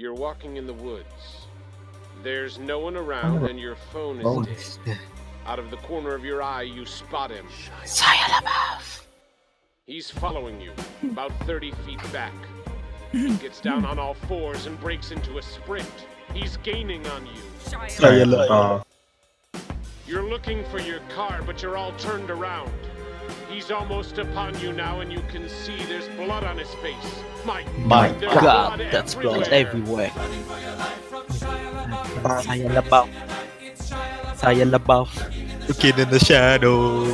You're walking in the woods. There's no one around and your phone is dead. Out of the corner of your eye, you spot him. Saya LaBeouf. He's following you, about 30 feet back. He gets down on all fours and breaks into a sprint. He's gaining on you. Saya You're looking for your car, but you're all turned around. He's almost upon you now, and you can see there's blood on his face. My, My there's God, blood that's blood everywhere. everywhere. Saya LaBeouf. Saya LaBeouf. Looking in the shadow.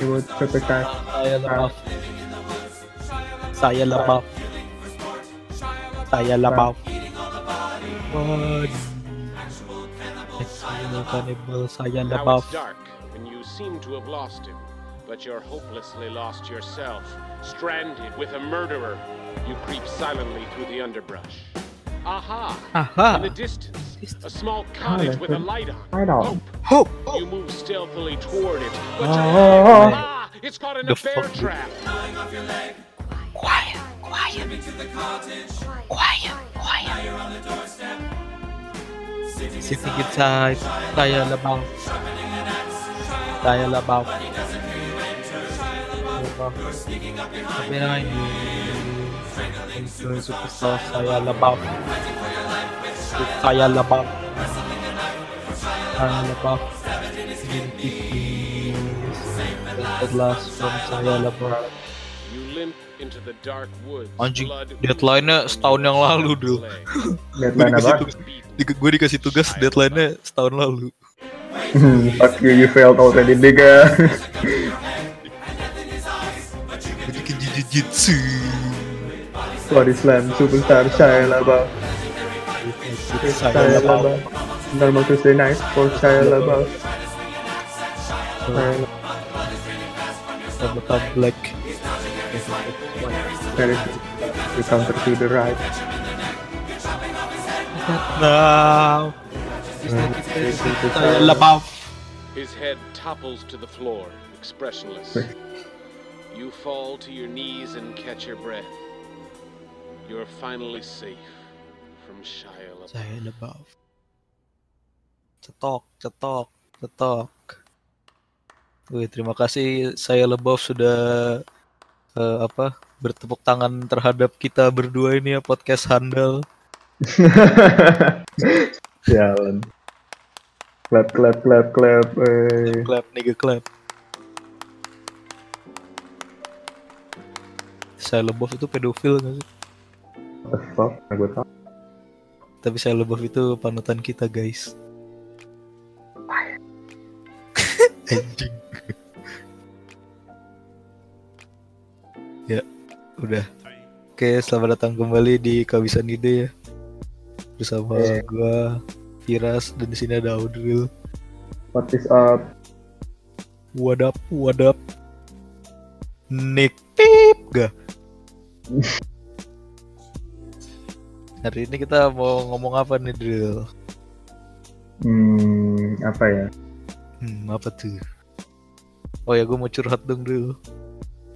he would perfect time. Saya LaBeouf. Saya LaBeouf. Saya LaBeouf. Exile cannibal. Saya Now LaBeouf. it's dark, and you seem to have lost him. But you're hopelessly lost yourself, stranded with a murderer. You creep silently through the underbrush. Aha! Aha. In the distance, a small cottage with a light on. Light on. Hope. Hope. You move stealthily toward it, but Oh. you're ah, it's caught in The a bear fuck? trap. Quiet. Quiet. Quiet. Quiet. Sitting inside. Saya LaBeouf. Saya LaBeouf. Behind you. Into superstar saya LaBeouf. Saya LaBeouf. Saya LaBeouf. The last from saya LaBeouf. You limp into the dark woods. Anjing, deadline-nya setahun yang lalu, your Dul. leg. Deadline apa? Di, gue dikasih tugas deadline-nya setahun lalu. Hmm, Fuck you, you failed already, nigga. Bikin jujitsu. Body slam, superstar, Shia LaBeouf. Saya Shia LaBeouf. LaBeouf. Normal Tuesday night for Shia LaBeouf. Shia LaBeouf. Sabotage Black. There is you counter to the right. Now. Saya LaBeouf. His head topples to the floor, expressionless. You fall to your knees and catch your breath. You're finally safe from Shia LaBeouf. Saya LaBeouf. Cetok, cetok, cetok. Wih, terima kasih saya LaBeouf sudah eh, apa bertepuk tangan terhadap kita berdua ini ya podcast handal. Jalan. Clap, clap, clap, clap. Eh. Clap, nigga clap. Saya LaBeouf itu pedofil nggak sih? Gue tau. Tapi saya LaBeouf itu panutan kita guys. Anjing. Ya, udah. Oke, selamat datang kembali di Kawisan Ide ya. Bersama Eh. gua Firas dan di sini ada Audril. What is up? What up, what up? Nick Pip gak? Hari ini kita mau ngomong apa nih, Drill? Hmm, apa ya? Hmm, apa tuh? Oh ya, gue mau curhat dong, Drill.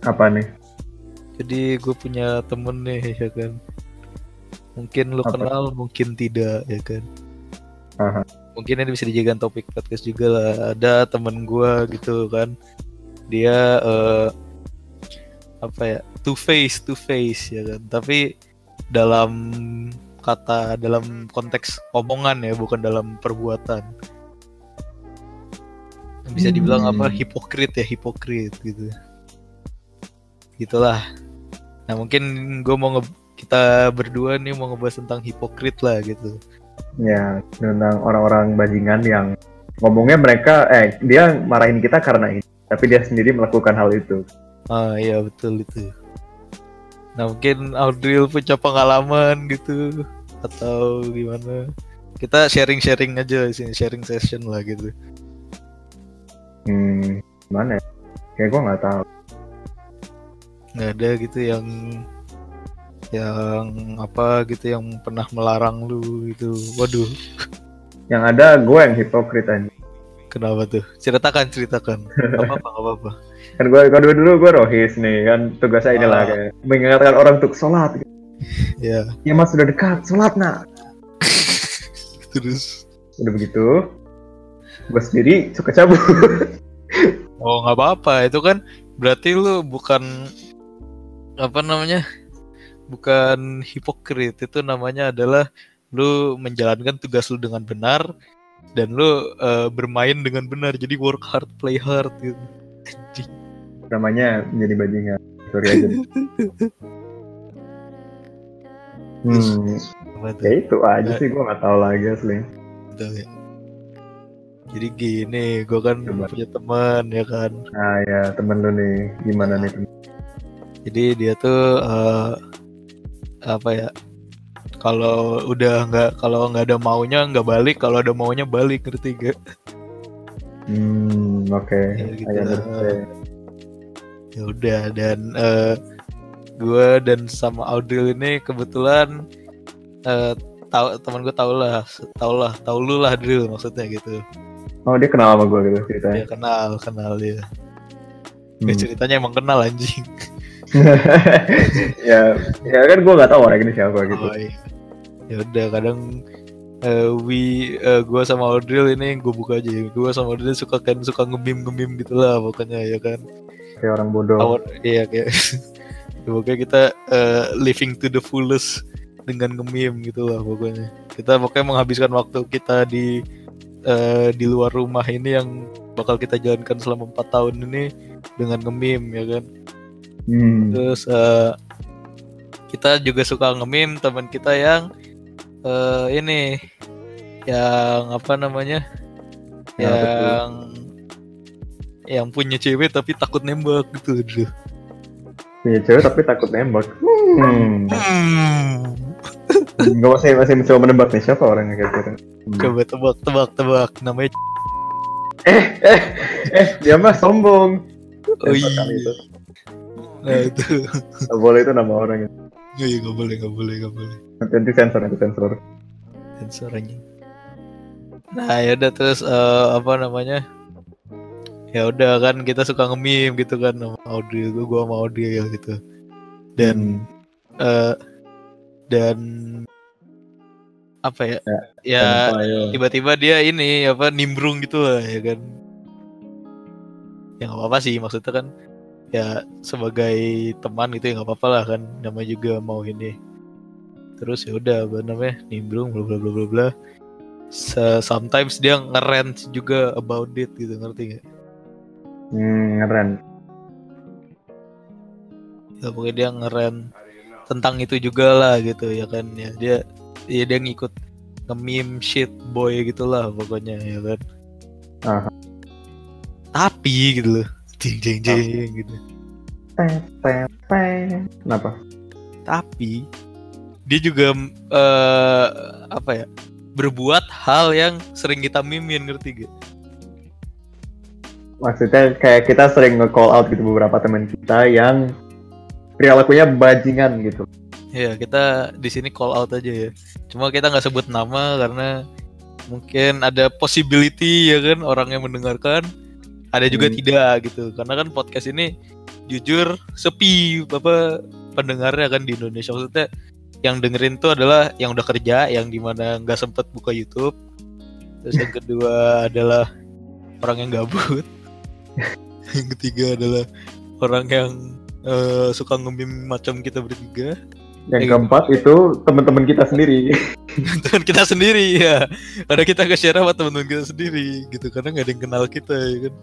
Apa nih? Jadi gue punya temen nih, ya kan? Mungkin lu Apa? kenal, mungkin tidak, ya kan? Aha. Mungkin ini bisa dijadikan topik podcast juga lah. Ada temen gue gitu kan, dia eh, apa ya, two face, two face ya kan. Tapi dalam kata, dalam konteks omongan ya, bukan dalam perbuatan. Bisa dibilang apa? Hmm. Hipokrit ya, hipokrit gitu. Gitulah. Nah mungkin gue mau nge- kita berdua nih mau ngebahas tentang hipokrit lah gitu. Ya, tentang orang-orang bajingan yang ngomongnya mereka, eh, dia marahin kita karena ini. Tapi dia sendiri melakukan hal itu. Ah iya betul itu. Nah mungkin Audril punya pengalaman gitu atau gimana? Kita sharing-sharing aja di sini, sharing session lah gitu. Hmm, gimana ya? Kayak gue nggak tahu. Nggak ada gitu yang yang apa gitu yang pernah melarang lu gitu. Waduh, Yang ada gue yang hipokrit aja. kenapa tuh? Ceritakan, ceritakan. Gak apa-apa, gak apa-apa. Kan gue kan dulu dulu gue rohis nih kan tugasnya inilah Ah. kayak mengingatkan orang untuk sholat. ya Ya mas sudah dekat, sholat nak. terus Udah begitu, gue sendiri suka cabut. oh nggak apa-apa itu kan berarti lu bukan apa namanya bukan hipokrit itu namanya adalah lu menjalankan tugas lu dengan benar dan lu eh, bermain dengan benar jadi work hard play hard gitu. Namanya menjadi bajingan. Sorry aja. hmm, ya itu aja sih gue nggak tahu lagi asli. Gitu ya. Jadi gini, gue kan Coba. punya teman ya kan. Nah ya temen lu nih, gimana nih? Jadi dia tuh eh, apa ya? Kalau udah nggak kalau nggak ada maunya nggak balik, kalau ada maunya balik ngerti gak? Hmm, oke. Ya, gitu. Ya udah dan eh, gue dan sama Audrey ini kebetulan eh, tahu teman gue tau lah, tau lah, tau lu lah Drill maksudnya gitu. Oh dia kenal sama gue gitu ceritanya. Dia kenal, kenal dia. Hmm. Ya, ceritanya emang kenal anjing. ya, ya kan gue nggak tahu orang ini siapa gitu. Oh, iya. Ya udah kadang eh we eh, gua sama Audrey ini gue buka aja. Gua sama Audrey suka kan suka ngemim ngemim gitu lah pokoknya ya kan. Kayak orang bodoh. Awal iya kayak ya, pokoknya kita eh, living to the fullest dengan ngemim gitu lah pokoknya. Kita pokoknya menghabiskan waktu kita di eh, di luar rumah ini yang bakal kita jalankan selama empat tahun ini dengan ngemim ya kan. Hmm. Terus eh, kita juga suka ngemim teman kita yang eh, ini yang apa namanya? Yang tuh? yang yang punya cewek tapi takut nembak gitu dulu. Punya cewek tapi takut nembak. Hmm. Gak masih masih mencoba menebak nih siapa orangnya kira-kira. Hmm. Coba tebak tebak tebak namanya Eh, eh, eh, dia mah sombong. Oh iya. itu. Nah itu. Nggak boleh itu nama orang itu. Iya iya nggak boleh nggak boleh nggak boleh. Nanti nanti sensor nanti sensor. Sensor anjing. Nah ya udah terus eh, apa namanya? Ya udah kan kita suka ngemim gitu kan sama Audrey gue gua sama Audrey ya gitu. Dan eh dan apa ya? Ya, Ya, yo. tiba-tiba dia ini apa nimbrung gitu lah ya kan. Ya nggak apa-apa sih maksudnya kan ya sebagai teman gitu ya nggak apa-apa lah kan namanya juga mau ini. Terus ya udah apa namanya nimbrung bla bla bla bla bla. Sometimes dia ngerant juga about it gitu ngerti gak? Hmm, ngeren. Ya pokoknya dia ngeren tentang itu juga lah gitu ya kan ya dia ya dia ngikut nge-meme shit boy gitulah pokoknya ya kan. Aha. Tapi gitu loh. Jeng jeng jeng gitu. Kenapa? Tapi dia juga eh apa ya? berbuat hal yang sering kita mimin ngerti gak? Maksudnya kayak kita sering nge-call out gitu beberapa teman kita yang perilakunya bajingan gitu. Ya kita di sini call out aja ya. Cuma kita nggak sebut nama karena mungkin ada possibility ya kan orang yang mendengarkan. Ada juga Hmm. tidak gitu. Karena kan podcast ini jujur sepi apa pendengarnya kan di Indonesia maksudnya yang dengerin tuh adalah yang udah kerja yang di mana nggak sempet buka YouTube. Terus yang kedua adalah orang yang gabut. yang ketiga adalah orang yang eh, suka ngemim macam kita bertiga. Yang Iya. keempat itu teman-teman kita sendiri. teman kita sendiri ya karena kita nge share sama teman-teman kita sendiri gitu karena nggak ada yang kenal kita ya kan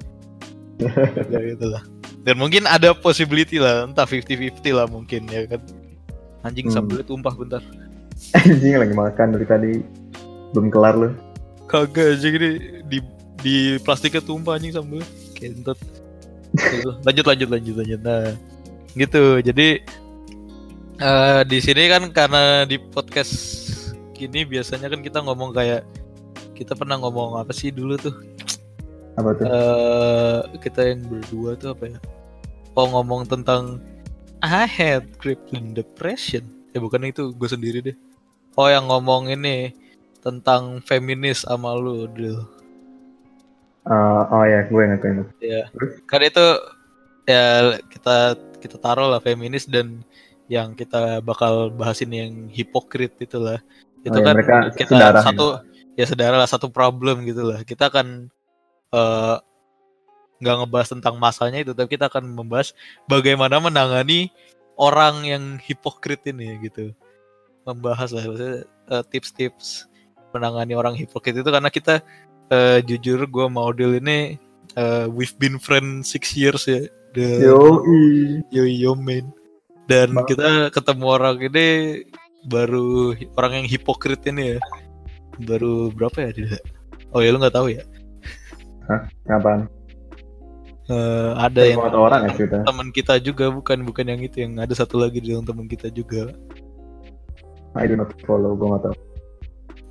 ya gitu lah dan mungkin ada possibility lah entah 50-50 lah mungkin ya kan anjing Hmm. sambelnya tumpah bentar Anjing lagi makan dari tadi. Belum kelar lu. kagak aja gini di di plastiknya tumpah anjing sambel kentot Gitu. lanjut lanjut lanjut lanjut. Nah gitu. Jadi eh di sini kan karena di podcast gini biasanya kan kita ngomong kayak kita pernah ngomong apa sih dulu tuh? Apa tuh? eh kita yang berdua tuh apa ya? Oh ngomong tentang I had crippling depression. Ya bukan itu gue sendiri deh. Oh yang ngomong ini tentang feminis sama lu Dril Uh, oh ya, gue ingat gue ingat. ya Terus? kan itu ya kita kita taruh lah feminis dan yang kita bakal bahasin yang hipokrit itulah itu Oh, ya, kan kita saudara ya. satu ya saudara lah satu problem gitu lah kita akan eh, nggak ngebahas tentang masalahnya itu tapi kita akan membahas bagaimana menangani orang yang hipokrit ini gitu membahas lah maksudnya eh, tips-tips menangani orang hipokrit itu karena kita eh, jujur gue mau deal ini eh, we've been friends six years ya The- Yoi. yo yo man dan Bang. kita ketemu orang ini baru orang yang hipokrit ini ya baru berapa ya dia oh ya lu nggak tahu ya Kapan? Eh, ada Ada yang orang ya cerita. teman kita juga bukan bukan yang itu yang ada satu lagi yang teman kita juga I do not follow, gue gak tau.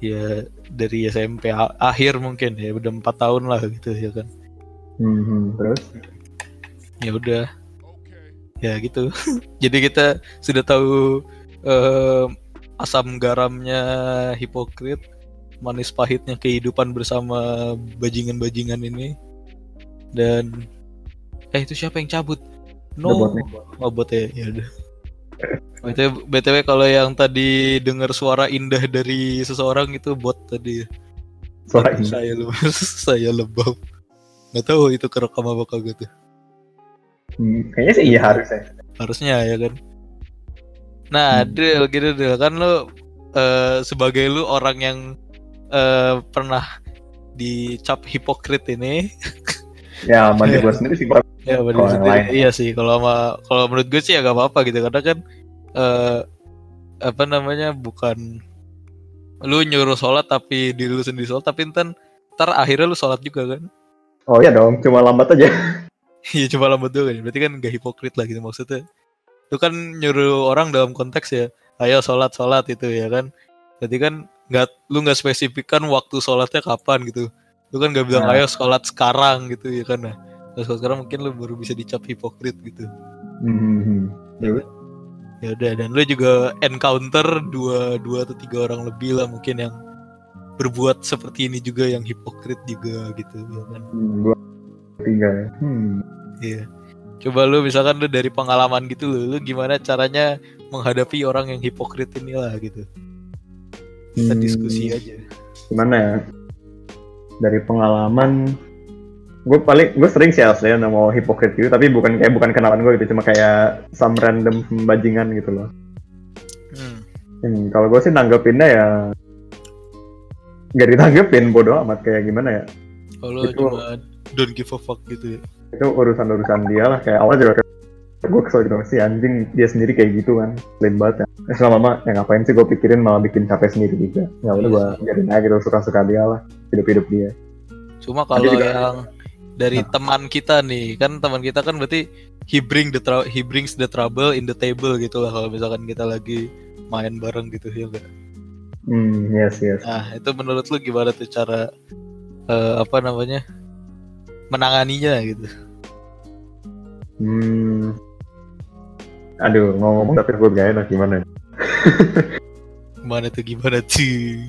Ya dari SMP akhir mungkin ya udah empat tahun lah gitu ya kan. Hmm, hmm, terus? ya udah. Ya gitu. Jadi kita sudah tahu eh, asam garamnya hipokrit manis pahitnya kehidupan bersama bajingan-bajingan ini. Dan eh itu siapa yang cabut? No Udah bot nih. oh bot ya ya udah btw, BTW kalau yang tadi dengar suara indah dari seseorang itu bot tadi. Suara ini. saya lu saya lebam nggak tahu itu kerekam apa kagak tuh Hmm, kayaknya sih iya harusnya. harusnya ya kan nah Hmm. Del gitu Del kan lu eh, sebagai lu orang yang eh, pernah dicap hipokrit ini Ya, mandi gue sendiri sih. Ya yang sendiri. lain. iya sih kalau sama kalau menurut gue sih ya gak apa-apa gitu karena kan eh, apa namanya bukan lu nyuruh sholat tapi diri lu sendiri sholat tapi ntar, ntar akhirnya lu sholat juga kan Oh iya dong, cuma lambat aja. Iya cuma lambat doang kan. Berarti kan gak hipokrit lah gitu maksudnya. Itu kan nyuruh orang dalam konteks ya, ayo sholat sholat itu ya kan. Berarti kan nggak lu nggak spesifikkan waktu sholatnya kapan gitu. Lu kan gak bilang Nah. ayo sholat sekarang gitu ya kan. Nah, Terus sholat sekarang mungkin lu baru bisa dicap hipokrit gitu. Hmm, hmm, hmm. Ya udah. Ya udah dan lu juga encounter dua dua atau tiga orang lebih lah mungkin yang berbuat seperti ini juga yang hipokrit juga gitu ya kan. Hmm, gua tiga ya. Hmm. Iya. Coba lu misalkan lu dari pengalaman gitu lu, lu gimana caranya menghadapi orang yang hipokrit ini lah gitu. Kita Hmm, diskusi aja. Gimana ya? Dari pengalaman, gue paling gue sering sih asli ya mau hipokrit gitu, tapi bukan kayak bukan kenalan gue gitu, cuma kayak some random bajingan gitu loh. Hmm. Hmm, kalau gue sih nanggepinnya ya nggak ditanggepin bodoh amat kayak gimana ya Kalau Itu- cuma don't give a fuck gitu ya. itu urusan urusan dia lah kayak awalnya juga gue kesel gitu si anjing dia sendiri kayak gitu kan lain banget ya eh, selama lama ya ngapain sih gue pikirin malah bikin capek sendiri juga ya udah gue biarin aja gitu suka suka dia lah hidup hidup dia Cuma kalau juga- yang dari teman kita nih, kan teman kita kan berarti he bring the he brings the trouble in the table gitu lah kalau misalkan kita lagi main bareng gitu ya enggak. hmm yes yes Nah, itu menurut lu gimana tuh cara eh, apa namanya? menanganinya gitu. hmm aduh ngomong tapi gue gak enak gimana ya? Gimana tuh gimana tuh?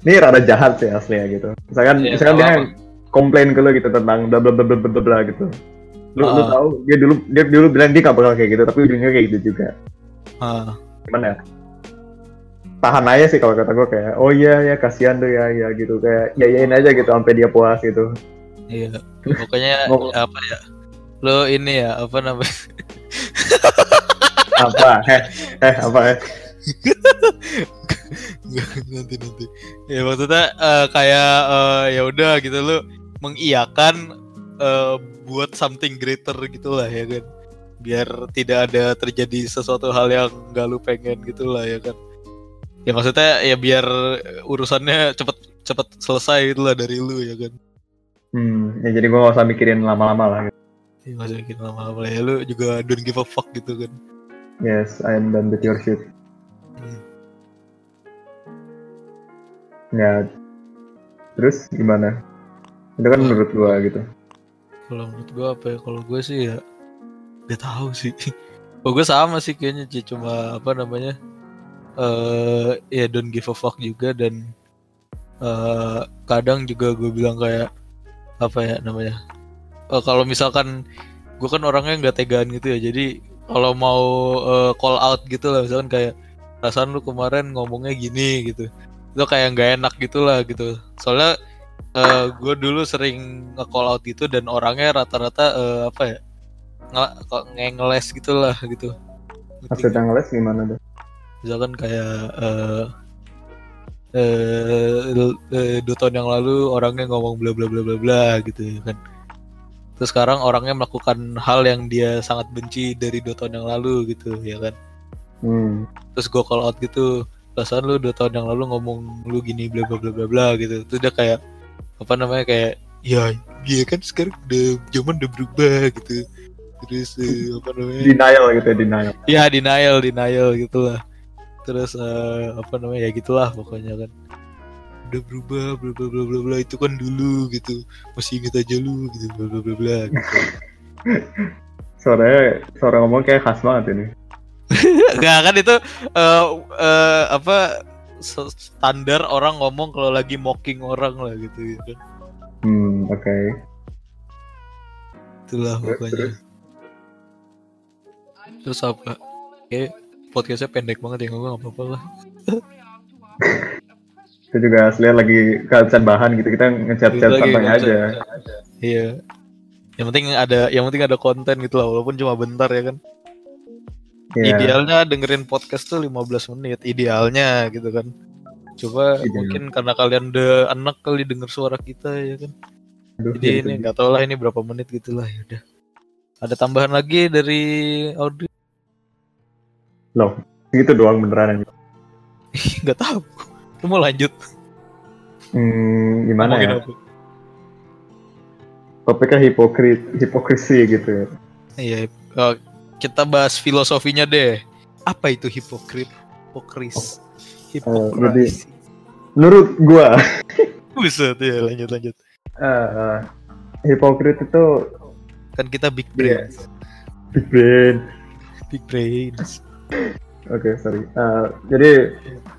ini rada jahat sih asli ya gitu misalkan Ya, misalkan dia komplain ke lu gitu tentang bla bla bla bla bla bla gitu lu lu Ah. tahu dia dulu dia dulu bilang dia gak bakal kayak gitu tapi ujungnya kayak gitu juga Ah, gimana ya tahan aja sih kalau kata gue kayak oh iya ya kasihan tuh ya ya gitu kayak yayain aja gitu sampai dia puas gitu Iya, pokoknya apa ya? Lo ini ya apa namanya? apa eh eh apa eh nanti nanti. Ya maksudnya eh, kayak eh, ya udah gitu lo mengiyakan eh, buat something greater gitulah ya kan. Biar tidak ada terjadi sesuatu hal yang gak lu pengen gitulah ya kan. Ya maksudnya ya biar urusannya cepet cepet selesai itulah dari lu ya kan. hmm ya jadi gue gak usah mikirin lama-lama lah gitu. Ya, masih bikin lama-lama ya lu juga don't give a fuck gitu kan. yes I am done with your shit Hmm. ya terus gimana itu kan menurut gue gitu Kalau menurut gue apa ya? Kalau gue sih ya gak tahu sih. Kalau gue sama sih kayaknya Ci. cuma apa namanya? eh ya don't give a fuck juga dan eh kadang juga gue bilang kayak apa ya namanya? Eh, kalau misalkan gue kan orangnya nggak tegaan gitu ya. Jadi kalau mau eh, call out gitu lah misalkan kayak perasaan lu kemarin ngomongnya gini gitu itu kayak nggak enak gitu lah gitu soalnya gue dulu sering nge-call out gitu dan orangnya rata-rata eh, apa ya nge- kok ngeles gitu lah gitu Maksudnya ngeles gimana tuh? misalkan kayak eh eh eh, dua tahun yang lalu orangnya ngomong bla bla bla bla bla gitu ya kan terus sekarang orangnya melakukan hal yang dia sangat benci dari dua tahun yang lalu gitu ya kan? Hmm. terus gue call out gitu perasaan lu dua tahun yang lalu ngomong lu gini bla bla bla bla bla gitu. Terus dia kayak apa namanya kayak ya dia kan sekarang udah zaman udah berubah gitu. Terus eh, apa namanya? Denial gitu ya, denial. ya denial denial gitulah. Terus eh, apa namanya ya gitulah pokoknya kan udah berubah bla bla bla bla bla itu kan dulu gitu masih inget aja lu gitu bla bla bla bla gitu Suaranya, suara ngomong kayak khas banget ini. Nggak kan itu eh, eh, apa standar orang ngomong kalau lagi mocking orang lah gitu gitu Hmm, oke. itulah Terus, pokoknya terus? terus apa kayak podcastnya pendek banget ya nggak apa-apa lah Kita juga lihat lagi kehabisan bahan gitu, kita ngechat-chat santai aja. bisa. iya yang penting ada yang penting ada konten gitu lah walaupun cuma bentar ya kan Iya. Idealnya dengerin podcast tuh 15 menit, idealnya gitu kan. Coba Ideal. mungkin karena kalian udah enak kali denger suara kita ya kan. Aduh, Jadi gitu. ini nggak tahu lah ini berapa menit gitu lah ya udah. Ada tambahan lagi dari audio? Loh, gitu doang beneran. nggak tahu. Lu mau lanjut? Hmm, gimana Ngomongin ya? apa? Topiknya hipokrit, hipokrisi gitu ya. Iya, eh, kita bahas filosofinya deh. Apa itu hipokrit? Hipokris. Hipokrasi. Menurut gua, Buset ya, lanjut lanjut. eh, hipokrit itu Kan kita big Iya. brains. big brain. Big brains. Oke, sorry. Eh, jadi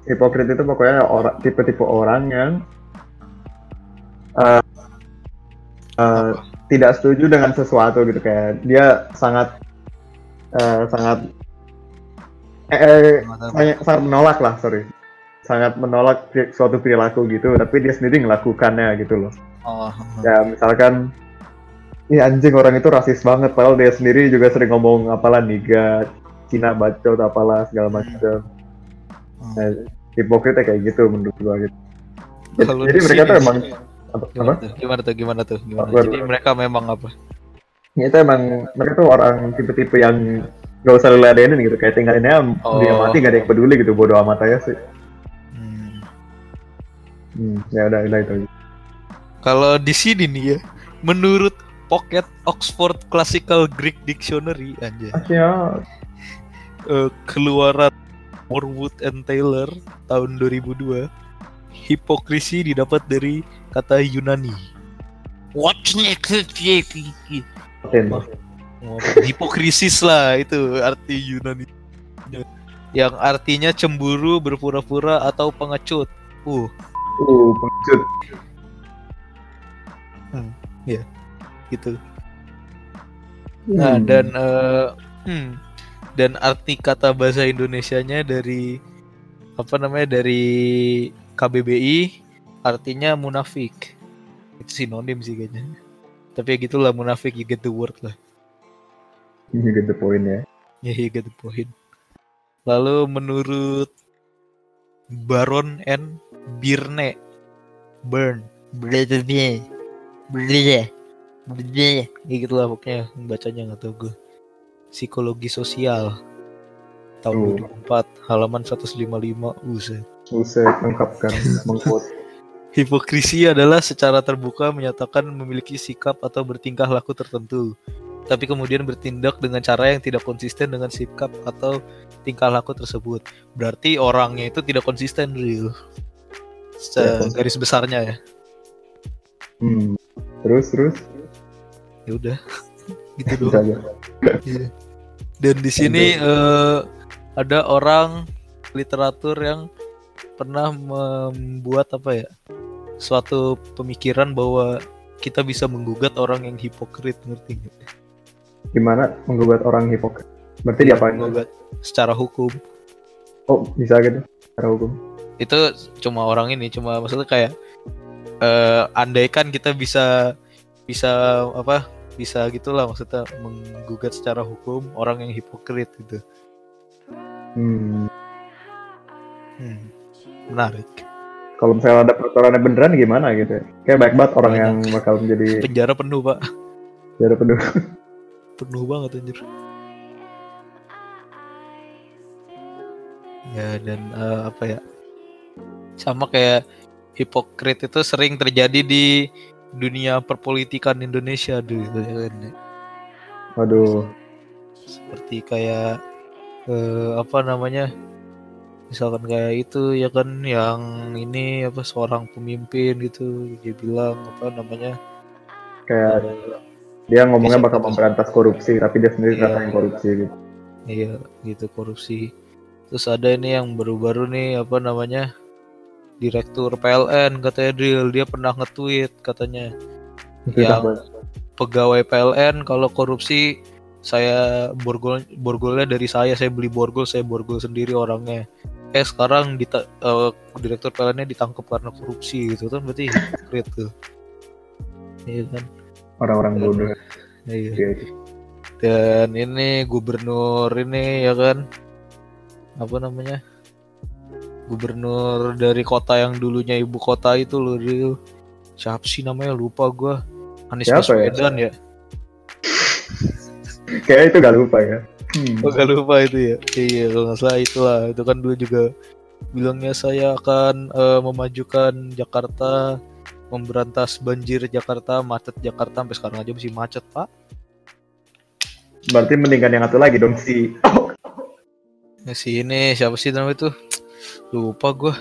hipokrit itu pokoknya orang tipe-tipe orang yang eh, eh, tidak setuju dengan sesuatu gitu. Kayak dia sangat eh, sangat eh, eh, sangat, sangat menolak lah sorry. Sangat menolak suatu perilaku gitu tapi dia sendiri melakukannya gitu loh. Oh, ya misalkan Ih anjing orang itu rasis banget. Padahal dia sendiri juga sering ngomong apalah niga Cina bacot apalah segala macam Hmm. nah, hipokritnya kayak gitu menurut gua gitu jadi, Kalau jadi di mereka tuh emang apa, apa? Gimana tuh? Gimana tuh? Gimana tuh? Gimana? Apa- Jadi mereka memang apa? Ya, itu emang mereka tuh orang tipe-tipe yang gak usah diladenin gitu kayak tinggalinnya Oh. dia mati gak ada yang peduli gitu bodo amat aja sih Hmm. hmm, ya udah udah itu Kalau di sini nih ya, menurut Pocket Oxford Classical Greek Dictionary aja akhirnya eh, keluaran Morwood and Taylor tahun 2002 hipokrisi didapat dari kata Yunani. Oke, Hipokrisis lah itu arti Yunani. Yang artinya cemburu, berpura-pura atau pengecut. Uh, uh pengecut gitu. Nah, Hmm. dan eh, hmm, dan arti kata bahasa Indonesianya dari apa namanya dari KBBI artinya munafik. Itu sinonim sih kayaknya. Tapi ya gitulah munafik you get the word lah. you get the point ya Ya you get the point. Lalu menurut Baron N Birne Burn Bleh Bleh Bleh Ya gitu lah pokoknya bacanya nggak tahu gue Psikologi sosial tahun Oh. 2004 halaman 155 Buset. Buset, lengkap kan mengquote Hipokrisi adalah secara terbuka menyatakan memiliki sikap atau bertingkah laku tertentu, tapi kemudian bertindak dengan cara yang tidak konsisten dengan sikap atau tingkah laku tersebut. Berarti orangnya itu tidak konsisten real. Konsisten. Garis besarnya ya. hmm. terus terus Ya udah. gitu doang. Iya. Dan di sini eh, ada orang literatur yang pernah membuat apa ya? Suatu pemikiran bahwa kita bisa menggugat orang yang hipokrit ngerti nggak? gimana menggugat orang hipokrit Berarti diapain? Menggugat secara hukum Oh, bisa gitu. Secara hukum. itu cuma orang ini cuma maksudnya kayak eh andaikan kita bisa bisa apa bisa gitulah maksudnya menggugat secara hukum orang yang hipokrit gitu Hmm. hmm. menarik Kalau misalnya ada peraturannya beneran gimana gitu ya? Kayak baik banget orang yang bakal menjadi penjara penuh pak jadi penuh. penuh banget anjir ya dan eh, apa ya sama kayak hipokrit itu sering terjadi di dunia perpolitikan Indonesia dulu ya kan. Waduh. seperti kayak eh, apa namanya misalkan kayak itu ya kan yang ini apa seorang pemimpin gitu dia bilang apa namanya Kayak eh, dia ngomongnya bakal memberantas korupsi, tapi dia sendiri Iya. ternyata yang korupsi gitu. Iya gitu korupsi. Terus ada ini yang baru-baru nih apa namanya direktur PLN katanya Drill dia pernah nge-tweet katanya. Yang- banget. pegawai PLN kalau korupsi saya borgol borgolnya dari saya. Saya beli borgol saya borgol sendiri orangnya. Eh sekarang dita- eh, direktur PLN-nya ditangkap karena korupsi gitu kan. Berarti hypocrite tuh. Iya kan? Orang-orang bodoh. iya. Gitu. dan ini gubernur ini ya kan? Apa namanya gubernur dari kota yang dulunya ibu kota itu loh dia siapa sih namanya lupa gua Anies ya? Baswedan ya, Kayak itu gak lupa ya. Hmm. Oh, gak lupa itu ya iya kalau nggak salah itulah itu kan dulu juga bilangnya saya akan eh, memajukan Jakarta memberantas banjir Jakarta macet Jakarta sampai sekarang aja masih macet pak Berarti mendingan yang satu lagi dong si. Ya, si ini siapa sih namanya itu? Lupa gua.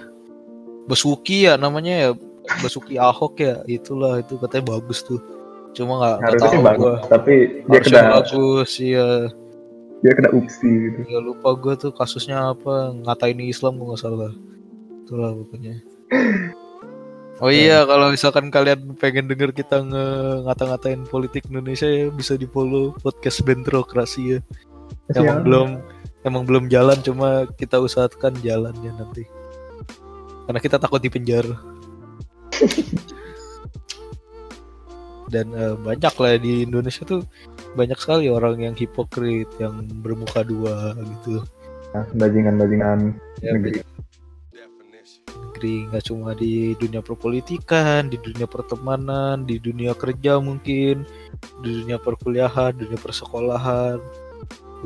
Basuki ya namanya ya. Basuki Ahok ya. Itulah itu katanya bagus tuh. Cuma nggak tahu sih bagus, gua. tapi dia Harusnya kena bagus ya. dia kena upsi gitu. Ya lupa gua tuh kasusnya apa ngatain Islam gua nggak salah. Itulah pokoknya. Oh iya, kalau misalkan kalian pengen denger kita nge ngata-ngatain politik Indonesia ya bisa di follow podcast Bentrokrasi ya. Siap. belum emang belum jalan cuma kita usahakan jalannya nanti. Karena kita takut di penjara. Dan eh, banyak lah di Indonesia tuh banyak sekali orang yang hipokrit, yang bermuka dua gitu. Nah, bajingan-bajingan Ya, negeri. negeri nggak cuma di dunia perpolitikan, di dunia pertemanan, di dunia kerja mungkin, di dunia perkuliahan, dunia persekolahan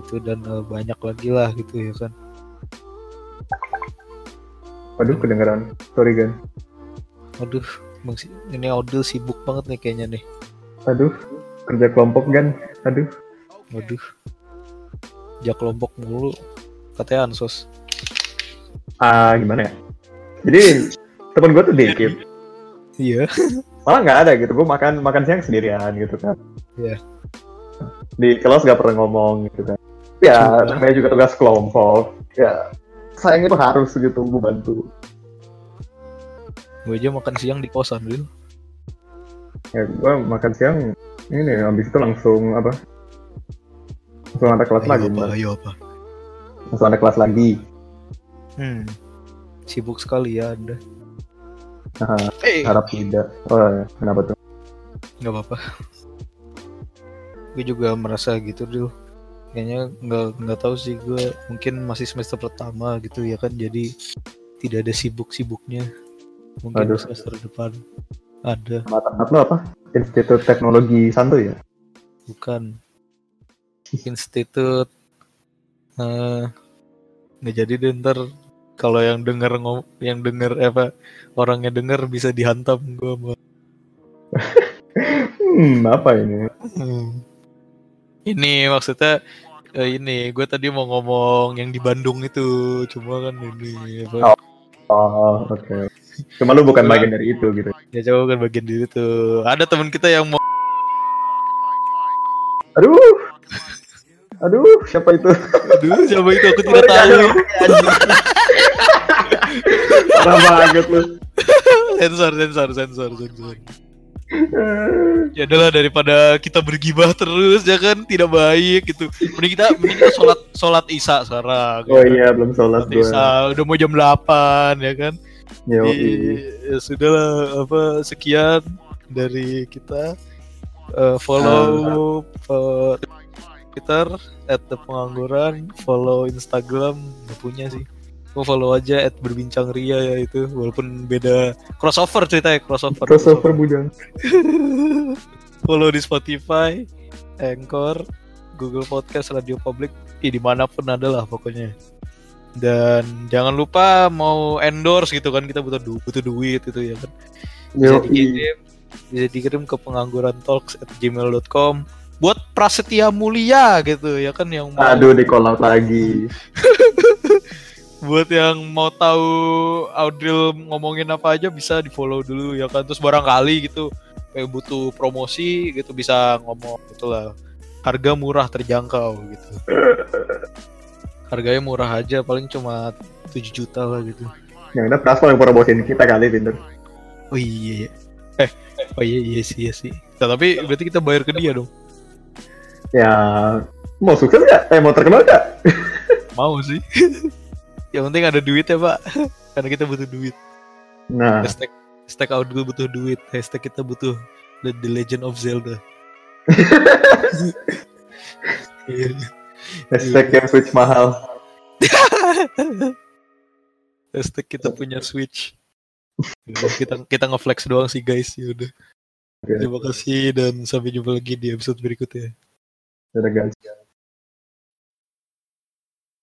gitu dan eh, banyak lagi lah gitu ya kan. Waduh, kedengeran. Sorry, Gan. Aduh, Bang Si- ini Odil sibuk banget nih kayaknya nih. Aduh, kerja kelompok, Gan. Aduh. Waduh. Jak kelompok mulu. Katanya ansos. Ah, gimana ya? Jadi, temen gue tuh dikit. Iya. Malah nggak ada gitu. Gue makan makan siang sendirian gitu kan. Iya. Di kelas nggak pernah ngomong gitu kan. Ya, namanya juga tugas kelompok. Ya, sayang itu harus gitu gue bantu. Gue aja makan siang di kosan dulu. Ya, gue makan siang ini habis itu langsung apa? Langsung ada kelas lagi. Ayo apa? Ayo apa? Langsung ada kelas lagi. Hmm. Sibuk sekali ya Anda. Nah, Eh, harap tidak. Oh, ya. kenapa tuh? nggak apa-apa. Gue juga merasa gitu dulu. Kayaknya nggak nggak tahu sih gue mungkin masih semester pertama gitu ya kan jadi tidak ada sibuk-sibuknya. Mungkin Aduh. semester depan ada Mata lo apa? Institut Teknologi Santuy ya? bukan institut eh nggak jadi deh ntar kalau yang denger ngom yang denger eh, apa orangnya denger bisa dihantam gue sama Hmm, apa ini? Hmm. Ini maksudnya eh, ini gue tadi mau ngomong yang di Bandung itu cuma kan ini apa, Oh. Oh, oke. Cuma lu bukan bagian dari itu gitu. ya coba kan bagian diri tuh ada teman kita yang mau Aduh. Aduh, siapa itu? aduh siapa itu aku tidak tahu Parah banget lu. sensor sensor sensor sensor ya adalah daripada kita bergibah terus ya kan? Tidak baik gitu. Mending kita mending kita sholat sholat isya sekarang oh iya belum sholat gue isya udah mau jam 8 ya kan? Yo, ya sudah lah apa sekian dari kita. Eh, follow eh, Twitter at the pengangguran. Follow Instagram nggak punya sih Mau follow aja at berbincang ria ya itu walaupun beda crossover ceritanya crossover. Crossover bujang follow di Spotify Anchor Google Podcast Radio Public Ih, di mana pun ada lah pokoknya. Dan jangan lupa mau endorse gitu kan kita butuh du butuh duit itu ya kan. Bisa dikirim bisa dikirim ke pengangguran talks at gmail.com buat prasetya mulia gitu ya kan yang mau aduh di out lagi buat yang mau tahu Audril ngomongin apa aja bisa di follow dulu ya kan? Terus barangkali gitu kayak butuh promosi gitu bisa ngomong itulah harga murah terjangkau gitu. Harganya murah aja paling cuma 7 juta lah gitu. Yang ada Praspo yang promosiin kita kali Tinder oh iya iya. eh oh iya iya sih iya sih. Nah, tapi berarti kita bayar ke dia dong? Ya mau sukses nggak? Eh mau terkenal nggak? Mau sih yang penting ada duit ya pak. Karena kita butuh duit. Nah. Hashtag hashtag Audril butuh duit. Hashtag kita butuh The, The Legend of Zelda. Iya. hashtag yang switch mahal. Hashtag kita punya Switch. Ya, kita kita ngeflex doang sih guys. Ya udah. Terima kasih dan sampai jumpa lagi di episode berikutnya. Udah guys